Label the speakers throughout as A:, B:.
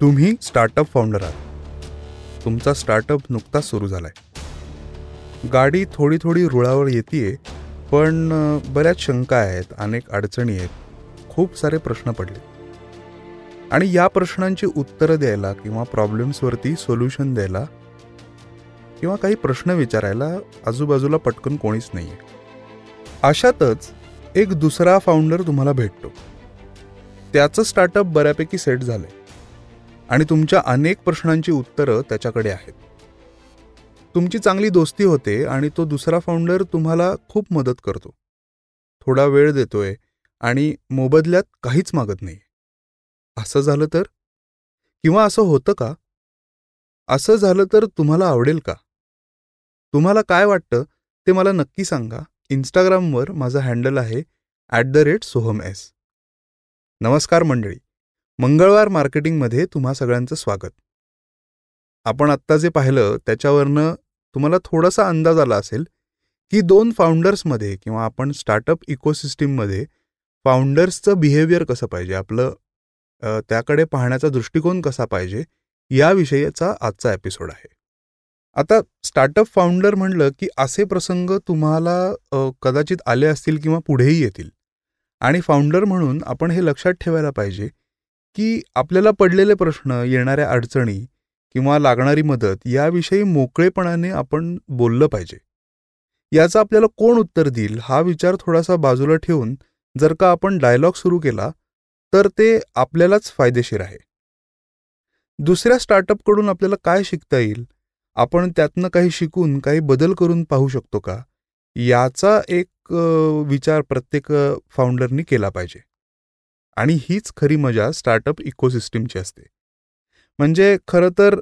A: तुम्ही startup founder आहात. तुमचा स्टार्टअप नुकताच सुरू झाला आहे गाडी थोडी थोडी रुळावर येते पण बऱ्याच शंका आहेत अनेक अडचणी आहेत. खूप सारे प्रश्न पडले आणि या प्रश्नांची उत्तरं द्यायला किंवा प्रॉब्लेम्सवरती सोल्युशन द्यायला किंवा काही प्रश्न विचारायला आजूबाजूला पटकन कोणीच नाही आहे अशातच एक दुसरा फाउंडर तुम्हाला भेटतो. त्याचं स्टार्टअप बऱ्यापैकी सेट झालं आहे आणि तुमच्या अनेक प्रश्नांची उत्तरं त्याच्याकडे आहेत. तुमची चांगली दोस्ती होते आणि तो दुसरा फाउंडर तुम्हाला खूप मदत करतो. थोडा वेळ देतोय आणि मोबदल्यात काहीच मागत नाही असं झालं तर? किंवा असं होतं का? असं झालं तर तुम्हाला आवडेल का? तुम्हाला काय वाटतं ते मला नक्की सांगा. इंस्टाग्रामवर माझं हँडल आहे at the rate Soham S नमस्कार मंडळी. मंगळवार मार्केटिंगमध्ये तुम्हा सगळ्यांचं स्वागत. आपण आत्ता जे पाहिलं त्याच्यावरनं तुम्हाला थोडासा अंदाज आला असेल की दोन फाउंडर्समध्ये किंवा आपण स्टार्टअप इकोसिस्टीममध्ये फाउंडर्सचं बिहेवियर कसं पाहिजे? आपलं त्याकडे पाहण्याचा दृष्टिकोन कसा पाहिजे? याविषयीचा आजचा एपिसोड आहे. आता स्टार्टअप फाउंडर म्हणलं की असे प्रसंग तुम्हाला कदाचित आले असतील किंवा पुढेही येतील. आणि फाउंडर म्हणून आपण हे लक्षात ठेवायला पाहिजे की आपल्याला पडलेले प्रश्न येणाऱ्या अडचणी किंवा लागणारी मदत याविषयी मोकळेपणाने आपण बोललं पाहिजे. याचं आपल्याला कोण उत्तर देईल हा विचार थोडासा बाजूला ठेवून जर का आपण डायलॉग सुरू केला तर ते आपल्यालाच फायदेशीर आहे. दुसऱ्या स्टार्टअपकडून आपल्याला काय शिकता येईल? आपण त्यातनं काही शिकून काही बदल करून पाहू शकतो का? याचा एक विचार प्रत्येक फाउंडरनी केला पाहिजे. आणि हीच खरी मजा स्टार्टअप इकोसिस्टीमची असते. म्हणजे खरं तर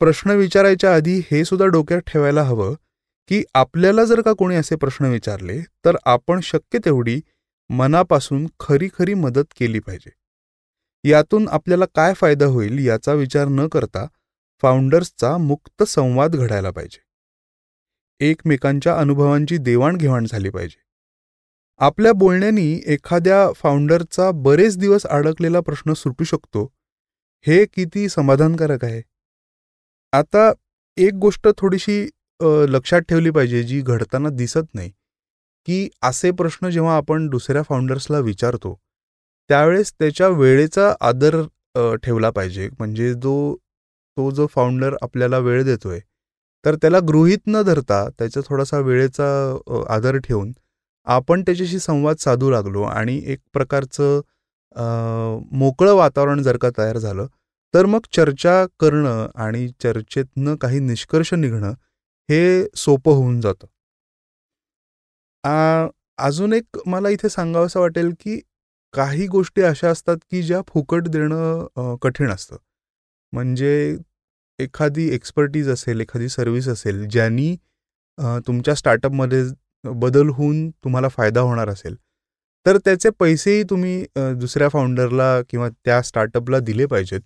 A: प्रश्न विचारायच्या आधी हे सुद्धा डोक्यात ठेवायला हवं की आपल्याला जर का कोणी असे प्रश्न विचारले तर आपण शक्य तेवढी मनापासून खरी खरी मदत केली पाहिजे. यातून आपल्याला काय फायदा होईल याचा विचार न करता फाउंडर्सचा मुक्त संवाद घडायला पाहिजे. एकमेकांच्या अनुभवांची देवाणघेवाण झाली पाहिजे. आपल्या बोलण्यानी एखाद्या फाउंडरचा बरेच दिवस अडकलेला प्रश्न सुटू शकतो. हे किती समाधानकारक आहे. आता एक गोष्ट थोडीशी लक्षात ठेवली पाहिजे जी घडताना दिसत नाही की असे प्रश्न जेव्हा आपण दुसऱ्या फाउंडर्सला विचारतो त्यावेळेस त्याच्या वेळेचा आदर ठेवला पाहिजे. म्हणजे जो तो जो फाउंडर आपल्याला वेळ देतोय तर त्याला गृहीत न धरता त्याचा थोडासा वेळेचा आदर ठेवून आपण त्याच्याशी संवाद साधू लागलो आणि एक प्रकारचं मोकळं वातावरण जर का तयार झालं तर मग चर्चा करणं आणि चर्चेतनं काही निष्कर्ष निघणं हे सोपं होऊन जातं. अजून एक मला इथे सांगावंसं वाटेल की काही गोष्टी अशा असतात की ज्या फुकट देणं कठीण असतं. म्हणजे एखादी एक्सपर्टीज असेल एखादी सर्व्हिस असेल ज्यांनी तुमच्या स्टार्टअपमध्ये बदल होऊन तुम्हाला फायदा होणार असेल. तर त्याचे पैसेही तुम्ही दुसऱ्या फाउंडरला किंवा त्या स्टार्टअपला दिले पाहिजेत.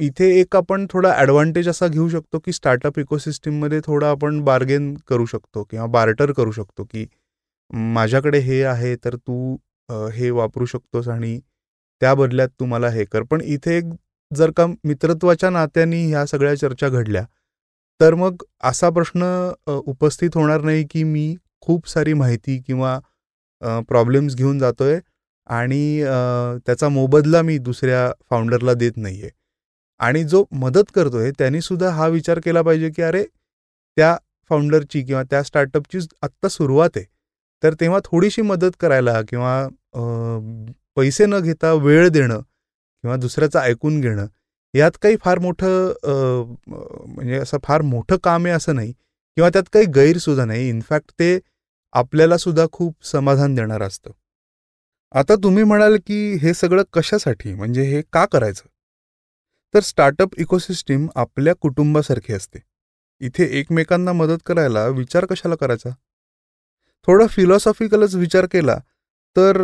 A: इथे एक आपण थोडा ॲडव्हान्टेज असा घेऊ शकतो की स्टार्टअप इकोसिस्टीममध्ये थोडं आपण बार्गेन करू शकतो किंवा बार्टर करू शकतो की माझ्याकडे हे आहे तर तू हे वापरू शकतोस आणि त्या बदल्यात तू मला हे कर. पण इथे एक जर का मित्रत्वाच्या नात्याने ह्या सगळ्या चर्चा घडल्या तर मग असा प्रश्न उपस्थित होणार नाही की मी खूप सारी माहिती किंवा प्रॉब्लेम्स घेऊन जातोय आणि त्याचा मोबदला मी दुसऱ्या फाउंडरला देत नाहीये. आणि जो मदत करतोय त्यांनी सुद्धा हा विचार केला पाहिजे की अरे त्या फाउंडरची किंवा त्या स्टार्टअपची आत्ता सुरुवात आहे. तर तेव्हा थोडीशी मदत करायला किंवा पैसे न घेता वेळ देणं किंवा दुसऱ्याचं ऐकून घेणं यात काही फार मोठं म्हणजे असं फार मोठं काम आहे असं नाही किंवा त्यात काही गैरसुद्धा नाही. इनफॅक्ट ते आपल्याला सुद्धा खूप समाधान देणारं असतं. आता तुम्ही म्हणाल की हे सगळं कशासाठी? म्हणजे हे का करायचं? तर स्टार्टअप इकोसिस्टीम आपल्या कुटुंबासारखी असते. इथे एकमेकांना मदत करायला विचार कशाला करायचा? थोडा फिलॉसॉफिकलच विचार केला तर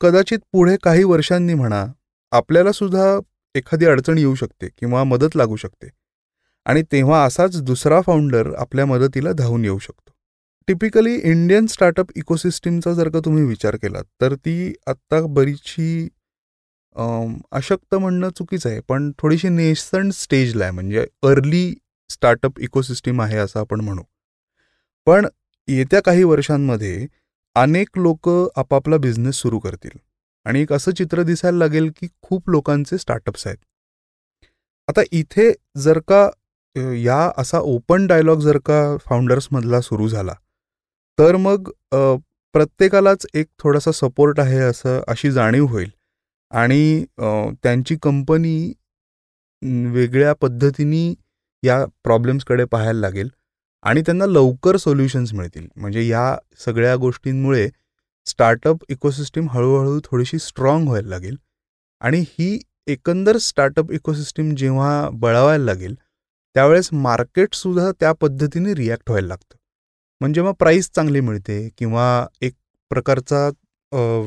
A: कदाचित पुढे काही वर्षांनी म्हणा आपल्याला सुद्धा एखादी अडचण येऊ शकते किंवा मदत लागू शकते. आणि तेव्हा असाच दुसरा फाउंडर आपल्या मदतीला धावून येऊ शकतो. टिपिकली इंडियन स्टार्टअप इकोसिस्टीमचा जर का तुम्ही विचार केलात तर ती आत्ता बरीचशी अशक्त म्हणणं चुकीचं आहे पण थोडीशी नेसंट स्टेजला आहे. म्हणजे अर्ली स्टार्टअप इकोसिस्टीम आहे असं आपण म्हणू. पण येत्या काही वर्षांमध्ये अनेक लोक आपापला बिझनेस सुरू करतील. आणि एक असं चित्र दिसायला लागेल की खूप लोकांचे स्टार्टअप्स आहेत. आता इथे जर का या असा ओपन डायलॉग जर का फाउंडर्समधला सुरू झाला तर मग प्रत्येकालाच एक थोडासा सपोर्ट आहे असं अशी जाणीव होईल. आणि त्यांची कंपनी वेगळ्या पद्धतीने या प्रॉब्लेम्सकडे पाहायला लागेल आणि त्यांना लवकर सोल्युशन्स मिळतील. म्हणजे या सगळ्या गोष्टींमुळे स्टार्टअप इकोसिस्टीम हळूहळू थोडीशी स्ट्रॉंग व्हायला लागेल. आणि ही एकंदर स्टार्टअप इकोसिस्टीम जेव्हा बळावायला लागेल त्यावेळेस मार्केटसुद्धा त्या पद्धतीने रिॲक्ट व्हायला लागतं. म्हणजे मग प्राईस चांगली मिळते किंवा एक प्रकारचा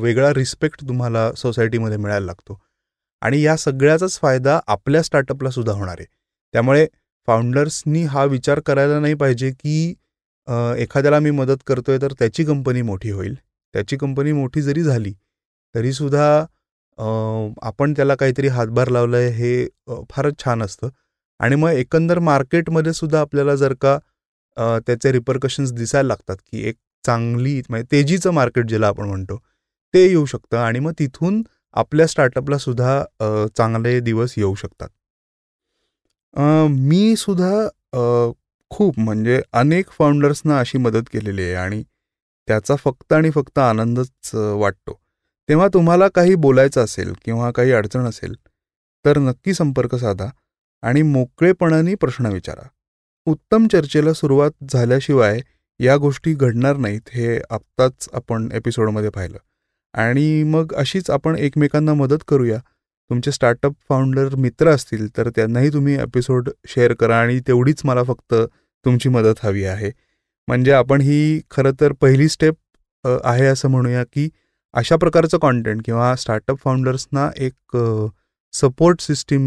A: वेगळा रिस्पेक्ट तुम्हाला सोसायटीमध्ये मिळायला लागतो. आणि या सगळ्याचाच फायदा आपल्या स्टार्टअपला सुद्धा होणार आहे. त्यामुळे फाउंडर्सनी हा विचार करायला नाही पाहिजे की एखाद्याला मी मदत करतोय तर त्याची कंपनी मोठी होईल. त्याची कंपनी मोठी जरी झाली तरीसुद्धा आपण त्याला काहीतरी हातभार लावला आहे हे फारच छान असतं. आणि मग एकंदर मार्केटमध्ये सुद्धा आपल्याला जर का त्याचे रिपरकशन्स दिसायला लागतात की एक चांगली म्हणजे तेजीचं मार्केट ज्याला आपण म्हणतो ते येऊ शकतं आणि मग तिथून आपल्या स्टार्टअपला सुद्धा चांगले दिवस येऊ शकतात. मी सुद्धा खूप म्हणजे अनेक फाउंडर्सना अशी मदत केलेली आहे आणि त्याचा फक्त आणि फक्त आनंदच वाटतो. तेव्हा तुम्हाला काही बोलायचं असेल किंवा काही अडचण असेल तर नक्की संपर्क साधा आणि मोकळेपणाने प्रश्न विचारा. उत्तम चर्चेला सुरुवात झाल्याशिवाय या गोष्टी घडणार नाहीत हे आत्ताच आपण एपिसोडमध्ये पाहिलं. आणि मग अशीच आपण एकमेकांना मदत करूया. तुमचे स्टार्टअप फाउंडर मित्र असतील तर त्यांनाही तुम्ही एपिसोड शेअर करा आणि तेवढीच मला फक्त तुमची मदत हवी आहे. म्हणजे आपण ही खरं तर पहिली स्टेप आहे असं म्हणूया की अशा प्रकारचं कॉन्टेंट किंवा स्टार्टअप फाउंडर्सना एक सपोर्ट सिस्टीम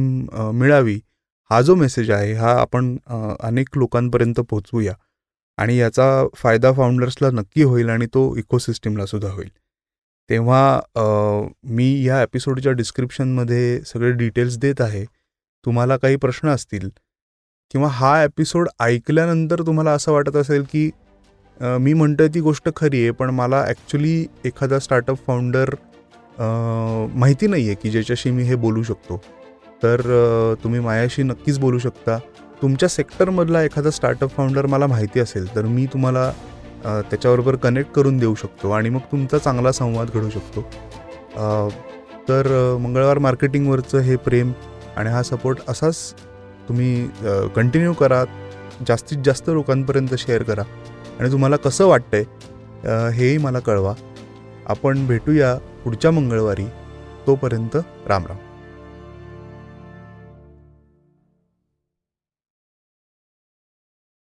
A: मिळावी हा जो मेसेज आहे हा आपण अनेक लोकांपर्यंत पोचवूया आणि याचा फायदा फाउंडर्सला नक्की होईल आणि तो इकोसिस्टीमला सुद्धा होईल. तेव्हा मी या एपिसोडच्या डिस्क्रिप्शनमध्ये सगळे डिटेल्स देत आहे. तुम्हाला काही प्रश्न असतील किंवा हा एपिसोड ऐकल्यानंतर तुम्हाला असं वाटत असेल की मी म्हणतोय ती गोष्ट खरी आहे पण मला ॲक्च्युली एखादा स्टार्टअप फाउंडर माहिती नाही आहे की ज्याच्याशी मी हे बोलू शकतो. तर तुम्ही माझ्याशी नक्कीच बोलू शकता. तुमच्या सेक्टरमधला एखादा स्टार्टअप फाउंडर मला माहिती असेल तर मी तुम्हाला त्याच्याबरोबर कनेक्ट करून देऊ शकतो आणि मग तुमचा चांगला संवाद घडू शकतो. तर मंगळवार मार्केटिंगवरचं हे प्रेम आणि हा सपोर्ट असाच तुम्ही कंटिन्यू करा. जास्तीत जास्त लोकांपर्यंत शेअर करा. आणि तुम्हाला कसं वाटतंय हेही मला कळवा. आपण भेटूया पुढच्या मंगळवारी. तोपर्यंत राम राम.